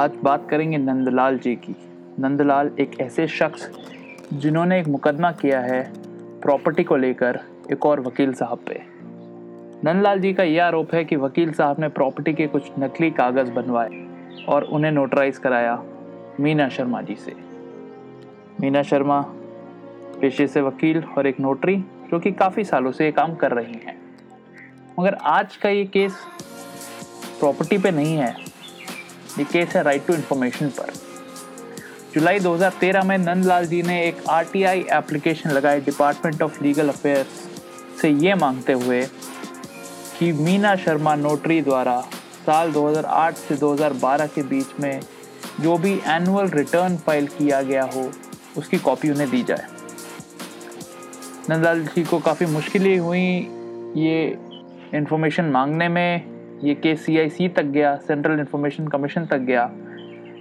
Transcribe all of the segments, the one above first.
आज बात करेंगे नंदलाल जी की। नंदलाल एक ऐसे शख्स जिन्होंने एक मुकदमा किया है प्रॉपर्टी को लेकर एक और वकील साहब पे। नंदलाल जी का यह आरोप है कि वकील साहब ने प्रॉपर्टी के कुछ नकली कागज़ बनवाए और उन्हें नोटराइज कराया मीना शर्मा जी से। मीना शर्मा पेशे से वकील और एक नोटरी जो कि काफ़ी सालों से ये काम कर रही हैं। मगर आज का ये केस प्रॉपर्टी पे नहीं है। ये केस है राइट टू इन्फॉर्मेशन पर। जुलाई 2013 में नंदलाल जी ने एक आरटीआई एप्लीकेशन लगाई डिपार्टमेंट ऑफ़ लीगल अफेयर्स से ये मांगते हुए कि मीना शर्मा नोटरी द्वारा साल 2008 से 2012 के बीच में जो भी एनुअल रिटर्न फ़ाइल किया गया हो, उसकी कॉपी उन्हें दी जाए। नंदलाल जी को काफ़ी मुश्किलें हुई ये इन्फॉर्मेशन मांगने में। ये सी तक गया सेंट्रल इन्फॉर्मेशन कमीशन तक गया,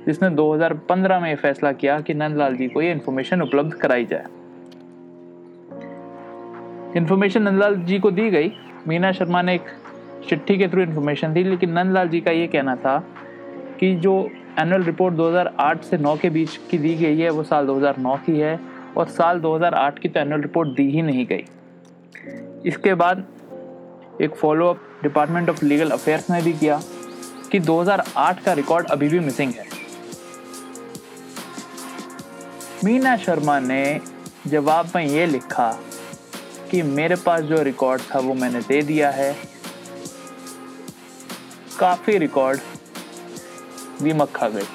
जिसने 2015 में फैसला किया कि नंदलाल जी को ये इन्फॉर्मेशन उपलब्ध कराई जाए। इन्फॉर्मेशन नंदलाल जी को दी गई। मीना शर्मा ने एक चिट्ठी के थ्रू इन्फॉर्मेशन दी, लेकिन नंदलाल जी का ये कहना था कि जो एनुअल रिपोर्ट 2008 से 9 के बीच की दी गई है, वो साल 2009 की है, और साल 2008 की तो एनुअल रिपोर्ट दी ही नहीं गई। इसके बाद एक follow up department of legal affairs ने भी किया कि 2008 का रिकॉर्ड अभी भी मिसिंग है। मीना शर्मा ने जवाब में ये लिखा कि मेरे पास जो रिकॉर्ड था वो मैंने दे दिया है। काफ़ी रिकॉर्ड दीमक खा गई।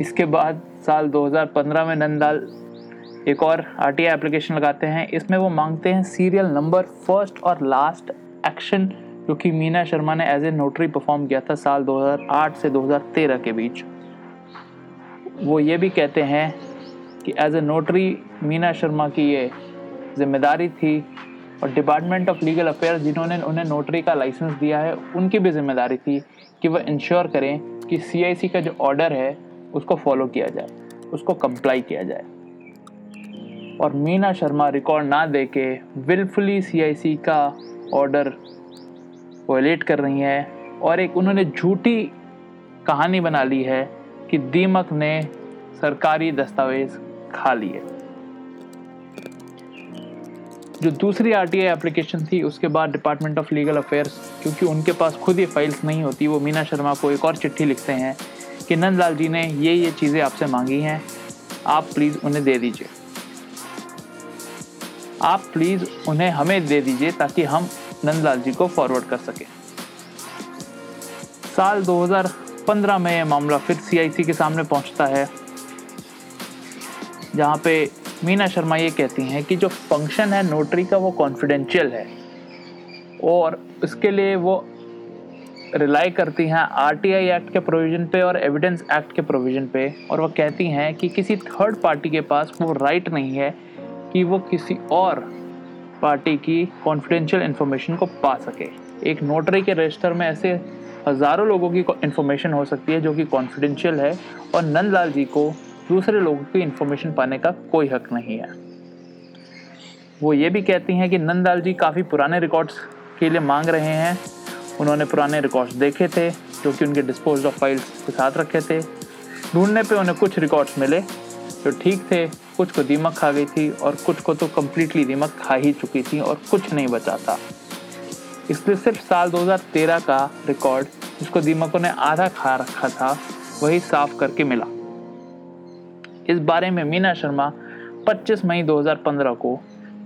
इसके बाद साल 2015 में नंदाल एक और आर टी आई एप्लीकेशन लगाते हैं। इसमें वो मांगते हैं सीरियल नंबर फ़र्स्ट और लास्ट एक्शन जो कि मीना शर्मा ने एज ए नोटरी परफॉर्म किया था साल 2008 से 2013 के बीच। वो ये भी कहते हैं कि as a notary Meena Sharma की ये ज़िम्मेदारी थी और डिपार्टमेंट ऑफ़ लीगल अफेयर जिन्होंने उन्हें नोटरी का लाइसेंस दिया है, उनकी भी ज़िम्मेदारी थी कि वह इंश्योर करें कि सीआईसी का जो ऑर्डर है, उसको फॉलो किया जाए, उसको कंप्लाई किया जाए। और मीना शर्मा रिकॉर्ड ना दे के विलफुली सीआईसी का ऑर्डर वायलेट कर रही हैं और एक उन्होंने झूठी कहानी बना ली है कि दीमक ने सरकारी दस्तावेज़ खा लिए। जो दूसरी आर टी एप्लीकेशन थी, उसके बाद डिपार्टमेंट ऑफ़ लीगल अफेयर्स क्योंकि उनके पास खुद ये फाइल्स नहीं होती, वो मीना शर्मा को एक और चिट्ठी लिखते हैं कि नंदलाल जी ने ये ये चीज़ें आपसे मांगी हैं, आप प्लीज़ उन्हें दे दीजिए। आप प्लीज़ उन्हें हमें दे दीजिए ताकि हम नंदलाल जी को फॉरवर्ड कर सकें। साल 2015 में यह मामला फिर सीआईसी के सामने पहुँचता है, जहाँ पे मीना शर्मा ये कहती हैं कि जो फ़ंक्शन है नोटरी का, वो कॉन्फिडेंशियल है। और इसके लिए वो रिलाई करती हैं आरटीआई एक्ट के प्रोविज़न पे और एविडेंस एक्ट के प्रोविज़न पे, और वह कहती हैं कि किसी थर्ड पार्टी के पास वो राइट नहीं है कि वो किसी और पार्टी की कॉन्फिडेंशियल इन्फॉर्मेशन को पा सके। एक नोटरी के रजिस्टर में ऐसे हज़ारों लोगों की इन्फॉर्मेशन हो सकती है जो कि कॉन्फिडेंशियल है और नंदलाल जी को दूसरे लोगों की इन्फॉर्मेशन पाने का कोई हक नहीं है। वो ये भी कहती हैं कि नंदलाल जी काफ़ी पुराने रिकॉर्ड्स के लिए मांग रहे हैं। उन्होंने पुराने रिकॉर्ड्स देखे थे, जो कि उनके डिस्पोज ऑफ़ फाइल्स के साथ रखे थे। ढूँढने पे उन्हें कुछ रिकॉर्ड्स मिले, जो ठीक थे। कुछ को दीमक खा गई थी और कुछ को तो कम्प्लीटली दीमक खा ही चुकी थी और कुछ नहीं बचा था। इसलिए सिर्फ़ साल 2013 का रिकॉर्ड जिसको दीमकों ने आधा खा रखा था, वही साफ़ करके मिला। इस बारे में मीना शर्मा 25 मई 2015 को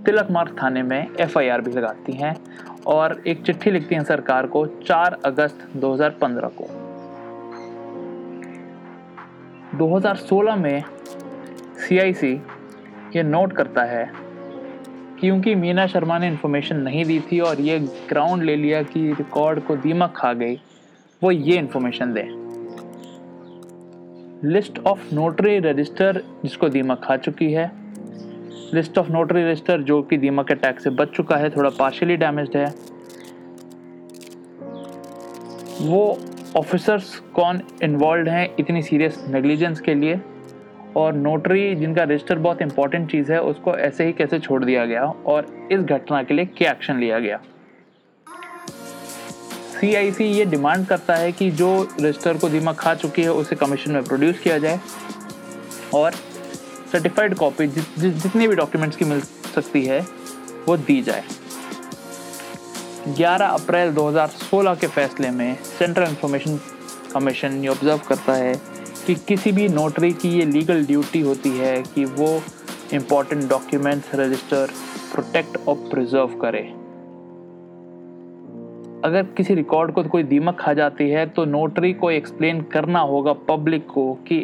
तिलक मार्ग थाने में एफआईआर भी लगाती हैं और एक चिट्ठी लिखती हैं सरकार को 4 अगस्त 2015 को। 2016 में सीआईसी ये नोट करता है, क्योंकि मीना शर्मा ने इन्फॉर्मेशन नहीं दी थी और ये ग्राउंड ले लिया कि रिकॉर्ड को दीमक खा गई, वो ये इन्फॉर्मेशन दें। लिस्ट ऑफ़ नोटरी रजिस्टर जिसको दीमक खा चुकी है। लिस्ट ऑफ़ नोटरी रजिस्टर जो कि दीमक के टैक्स से बच चुका है, थोड़ा पार्शियली डैमेज्ड है। वो ऑफिसर्स कौन इन्वॉल्व हैं, इतनी सीरियस नेग्लिजेंस के लिए? और नोटरी जिनका रजिस्टर बहुत इंपॉर्टेंट चीज़ है, उसको ऐसे ही कैसे छोड़ दिया गया और इस घटना के लिए क्या एक्शन लिया गया। सी आई सी ये डिमांड करता है कि जो रजिस्टर को दीमक खा चुकी है, उसे कमीशन में प्रोड्यूस किया जाए और सर्टिफाइड कॉपी जितनी भी डॉक्यूमेंट्स की मिल सकती है, वो दी जाए। 11 अप्रैल 2016 के फैसले में सेंट्रल इंफॉर्मेशन कमीशन ये ऑब्ज़र्व करता है कि किसी भी नोटरी की ये लीगल ड्यूटी होती है कि वो इंपॉर्टेंट डॉक्यूमेंट्स रजिस्टर प्रोटेक्ट और प्रिजर्व करे। अगर किसी रिकॉर्ड को कोई दीमक खा जाती है तो नोटरी को एक्सप्लेन करना होगा पब्लिक को कि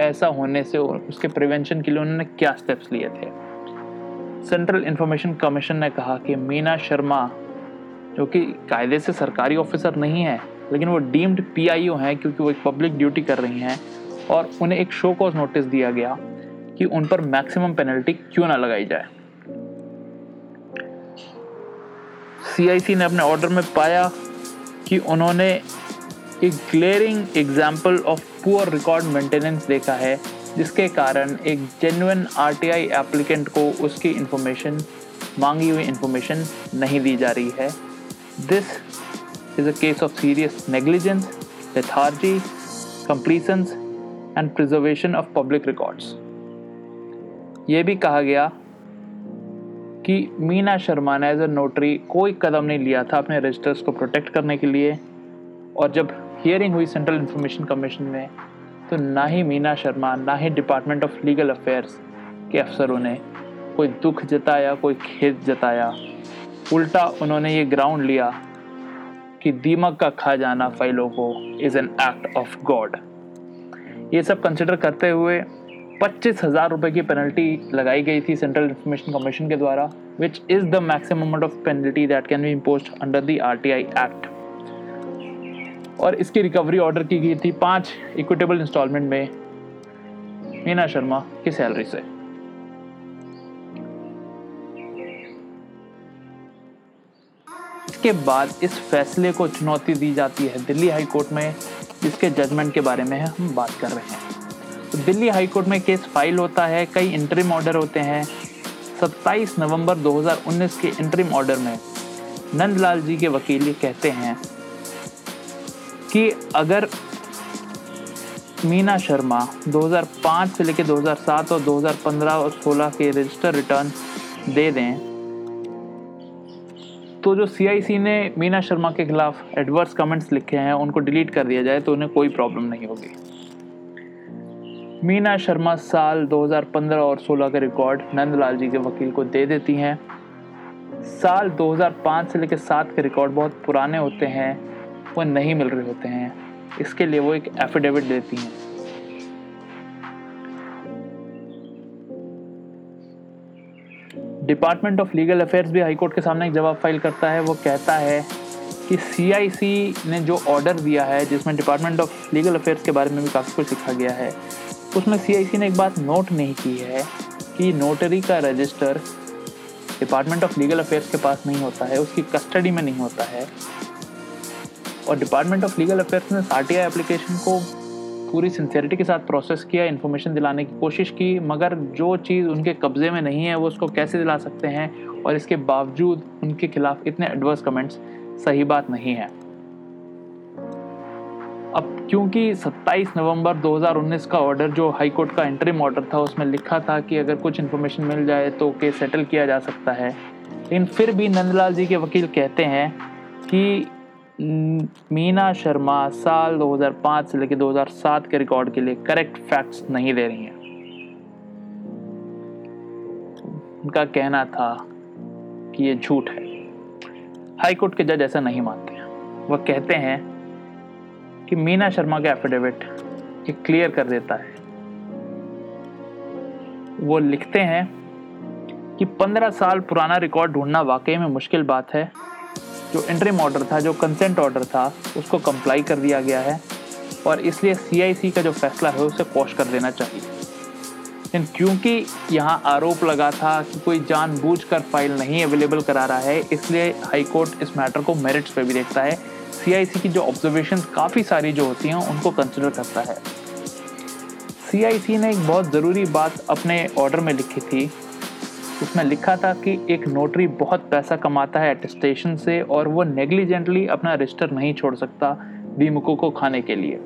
ऐसा होने से उसके प्रिवेंशन के लिए उन्होंने क्या स्टेप्स लिए थे। सेंट्रल इंफॉर्मेशन कमीशन ने कहा कि मीना शर्मा, जो कि कायदे से सरकारी ऑफिसर नहीं है लेकिन वो डीम्ड पीआईओ हैं क्योंकि वो एक पब्लिक ड्यूटी कर रही हैं और उन्हें एक शो कॉज नोटिस दिया गया कि उन पर मैक्सिमम पेनल्टी क्यों ना लगाई जाए। सीआईसी ने अपने ऑर्डर में पाया कि उन्होंने एक glaring example of poor record maintenance देखा है, जिसके कारण एक जेन्युइन आरटीआई एप्लीकेंट को उसकी इंफॉर्मेशन मांगी हुई इंफॉर्मेशन नहीं दी जा रही है। This is a case of serious negligence, lethargy, completions and preservation of public records. ये भी कहा गया कि मीना शर्मा ने एज ए नोटरी कोई कदम नहीं लिया था अपने रजिस्टर्स को प्रोटेक्ट करने के लिए और जब हियरिंग हुई सेंट्रल इंफॉर्मेशन कमीशन में तो ना ही मीना शर्मा ना ही डिपार्टमेंट ऑफ़ लीगल अफेयर्स के अफसरों ने कोई दुख जताया कोई खेद जताया उल्टा उन्होंने ये ग्राउंड लिया कि दीमक का खा जाना फाइलों को is an act of God ये सब कंसिडर करते हुए पच्चीस हज़ार रुपये की पेनल्टी लगाई गई थी सेंट्रल इंफॉर्मेशन कमीशन के द्वारा which is the maximum amount of penalty that can be impose under the R T I act और इसकी रिकवरी ऑर्डर की गई थी पाँच इक्विटेबल इंस्टॉलमेंट में। मीना शर्मा, की सैलरी से। इसके बाद इस फैसले को चुनौती दी जाती है दिल्ली हाई कोर्ट में, जिसके जजमेंट के बारे में हम बात कर रहे हैं। तो दिल्ली हाई कोर्ट में केस फ़ाइल होता है, कई इंटरिम ऑर्डर होते हैं। 27 नवंबर 2019 के इंटरिम ऑर्डर में नंदलाल जी के वकील कहते हैं कि अगर मीना शर्मा 2005 से लेकर 2007 और 2015 और 16 के रजिस्टर रिटर्न दे दें तो जो CIC ने मीना शर्मा के खिलाफ एडवर्स कमेंट्स लिखे हैं, उनको डिलीट कर दिया जाए तो उन्हें कोई प्रॉब्लम नहीं होगी। मीना शर्मा साल 2015 और 16 के रिकॉर्ड नंदलाल जी के वकील को दे देती हैं। साल 2005 से लेकर सात के रिकॉर्ड बहुत पुराने होते हैं, वो नहीं मिल रहे होते हैं। इसके लिए वो एक एफिडेविट देती हैं। डिपार्टमेंट ऑफ़ लीगल अफेयर्स भी हाईकोर्ट के सामने एक जवाब फ़ाइल करता है। वो कहता है कि सीआईसी ने जो ऑर्डर दिया है, जिसमें डिपार्टमेंट ऑफ़ लीगल अफेयर्स के बारे में भी काफ़ी कुछ लिखा गया है, उसमें सीआईसी ने एक बात नोट नहीं की है कि नोटरी का register department of legal affairs के पास नहीं होता है, उसकी कस्टडी में नहीं होता है। और डिपार्टमेंट ऑफ़ लीगल अफेयर्स ने आर एप्लीकेशन को पूरी सिंसेरिटी के साथ प्रोसेस किया इन्फॉर्मेशन दिलाने की कोशिश की, मगर जो चीज़ उनके कब्ज़े में नहीं है, वो उसको कैसे दिला सकते हैं? और इसके बावजूद उनके खिलाफ इतने एडवर्स कमेंट्स सही बात नहीं है। अब क्योंकि 27 नवंबर 2019 का ऑर्डर जो हाई कोर्ट का इंटरिम ऑर्डर था, उसमें लिखा था कि अगर कुछ इन्फॉर्मेशन मिल जाए तो केस सेटल किया जा सकता है। लेकिन फिर भी नंदलाल जी के वकील कहते हैं कि मीना शर्मा साल 2005 से लेकर 2007 के रिकॉर्ड के लिए करेक्ट फैक्ट्स नहीं दे रही हैं। उनका कहना था कि ये झूठ है। हाई कोर्ट के जज ऐसा नहीं मानते हैं। वह कहते हैं कि मीना शर्मा का एफिडेविट ये क्लियर कर देता है। वो लिखते हैं कि 15 साल पुराना रिकॉर्ड ढूंढना वाकई में मुश्किल बात है। जो इंटरिम ऑर्डर था, जो कंसेंट ऑर्डर था, उसको कंप्लाई कर दिया गया है और इसलिए सीआईसी का जो फैसला है, उसे कॉश कर देना चाहिए। लेकिन क्योंकि यहाँ आरोप लगा था कि कोई जानबूझकर फ़ाइल नहीं अवेलेबल करा रहा है, इसलिए हाई कोर्ट इस मैटर को मेरिट्स पे भी देखता है। सीआईसी की जो ऑब्जर्वेशन काफ़ी सारी जो होती हैं, उनको कंसिडर करता है। सीआईसी ने एक बहुत ज़रूरी बात अपने ऑर्डर में लिखी थी उसमें लिखा था कि एक नोटरी बहुत पैसा कमाता है अटेस्टेशन से और वो नेग्लिजेंटली अपना रजिस्टर नहीं छोड़ सकता बीमकों को खाने के लिए।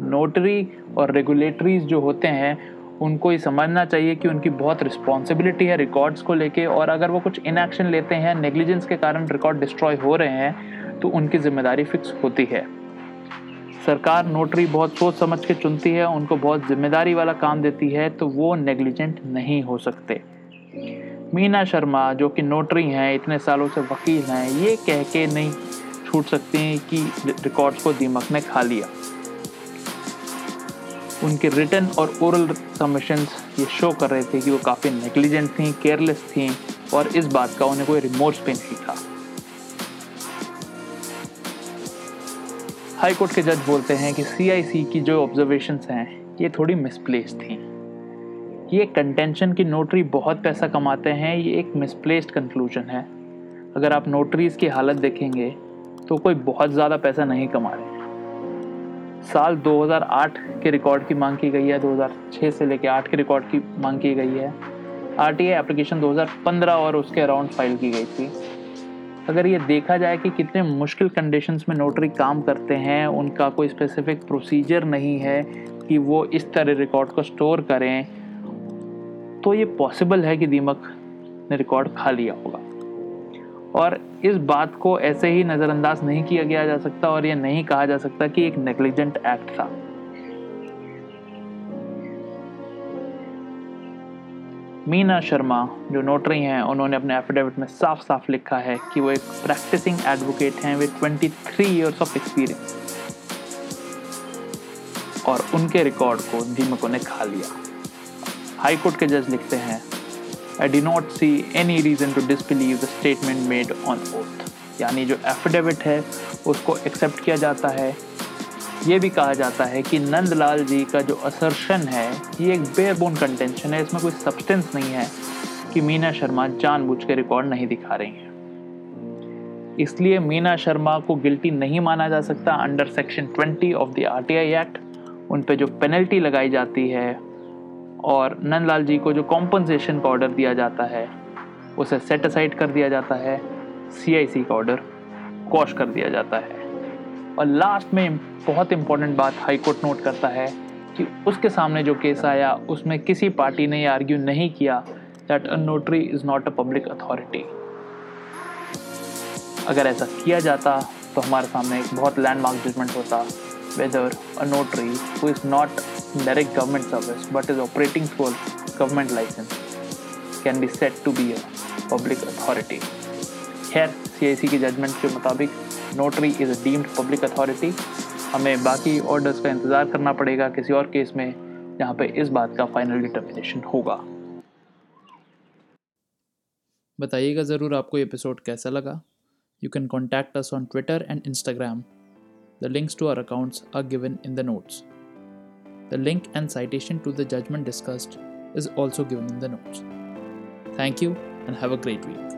नोटरी और रेगुलेटरीज जो होते हैं, उनको ये समझना चाहिए कि उनकी बहुत रिस्पॉन्सिबिलिटी है रिकॉर्ड्स को लेके और अगर वो कुछ इनएक्शन लेते हैं नेग्लिजेंस के कारण रिकॉर्ड डिस्ट्रॉय हो रहे हैं तो उनकी ज़िम्मेदारी फिक्स होती है। सरकार नोटरी बहुत सोच समझ के चुनती है, उनको बहुत ज़िम्मेदारी वाला काम देती है तो वो नेग्लिजेंट नहीं हो सकते। मीना शर्मा, जो कि नोटरी हैं, इतने सालों से वकील हैं, ये कह के नहीं छूट सकती हैं कि रिकॉर्ड्स को दीमक ने खा लिया। उनके रिटर्न और ओरल सबमिशंस ये शो कर रहे थे कि वो काफ़ी नेग्लिजेंट थी, केयरलेस थी, और इस बात का उन्हें कोई रिमोर्स पे नहीं था। हाई कोर्ट के जज बोलते हैं कि सीआईसी की जो ऑब्जर्वेशंस हैं, ये थोड़ी मिसप्लेस थी। ये कंटेंशन की नोटरी बहुत पैसा कमाते हैं, ये एक मिसप्लेस्ड कंक्लूजन है। अगर आप नोटरीज की हालत देखेंगे तो कोई बहुत ज़्यादा पैसा नहीं कमा रहे साल 2008 के रिकॉर्ड की मांग की गई है 2006 से लेकर 8 के रिकॉर्ड की मांग की गई है। आर टी एप्लीकेशन 2015 और उसके अराउंड फ़ाइल की गई थी। अगर ये देखा जाए कि कितने मुश्किल कंडीशंस में नोटरी काम करते हैं, उनका कोई स्पेसिफिक प्रोसीजर नहीं है कि वो इस तरह रिकॉर्ड को स्टोर करें तो ये पॉसिबल है कि दीमक ने रिकॉर्ड खा लिया होगा। और इस बात को ऐसे ही नज़रअंदाज नहीं किया गया जा सकता और यह नहीं कहा जा सकता कि एक नेग्लिजेंट एक्ट था। मीना शर्मा, जो नोटरी हैं, उन्होंने अपने एफिडेविट में साफ़ साफ़ लिखा है कि वो एक प्रैक्टिसिंग एडवोकेट हैं विद 23 इयर्स ऑफ़ एक्सपीरियंस और उनके रिकॉर्ड को दीमकों ने खा लिया। हाई कोर्ट के जज लिखते हैं I do not see any reason to disbelieve the statement made on oath यानी जो एफिडेविट है, उसको एक्सेप्ट किया जाता है। ये भी कहा जाता है कि नंदलाल जी का जो असर्शन है, ये एक बेरबोन कंटेंशन है। इसमें कोई सब्सटेंस नहीं है कि मीना शर्मा जानबूझ के रिकॉर्ड नहीं दिखा रही हैं। इसलिए मीना शर्मा को गिल्टी नहीं माना जा सकता under section 20 of the RTI act उन पे जो पेनल्टी लगाई जाती है और नंदलाल जी को जो कॉम्पनसेशन का ऑर्डर दिया जाता है, उसे सेट असाइड कर दिया जाता है सीआईसी का ऑर्डर कॉश कर दिया जाता है। और लास्ट में बहुत इंपॉर्टेंट बात हाई कोर्ट नोट करता है कि उसके सामने जो केस आया, उसमें किसी पार्टी ने आर्ग्यू नहीं किया that a notary is not a public authority अगर ऐसा किया जाता तो हमारे सामने एक बहुत लैंडमार्क जजमेंट होता। Whether a notary who is not in direct government service, but is operating through a government license, can be said to be a public authority. खैर सी की जजमेंट के मुताबिक notary is a deemed public authority हमें बाकी orders का इंतज़ार करना पड़ेगा किसी और केस में, जहाँ पे इस बात का फाइनल डिटर्मिनेशन होगा। बताइएगा ज़रूर आपको एपिसोड कैसा लगा। You can contact us on Twitter and Instagram The links to our accounts are given in the notes. The link and citation to the judgment discussed is also given in the notes. Thank you and have a great week.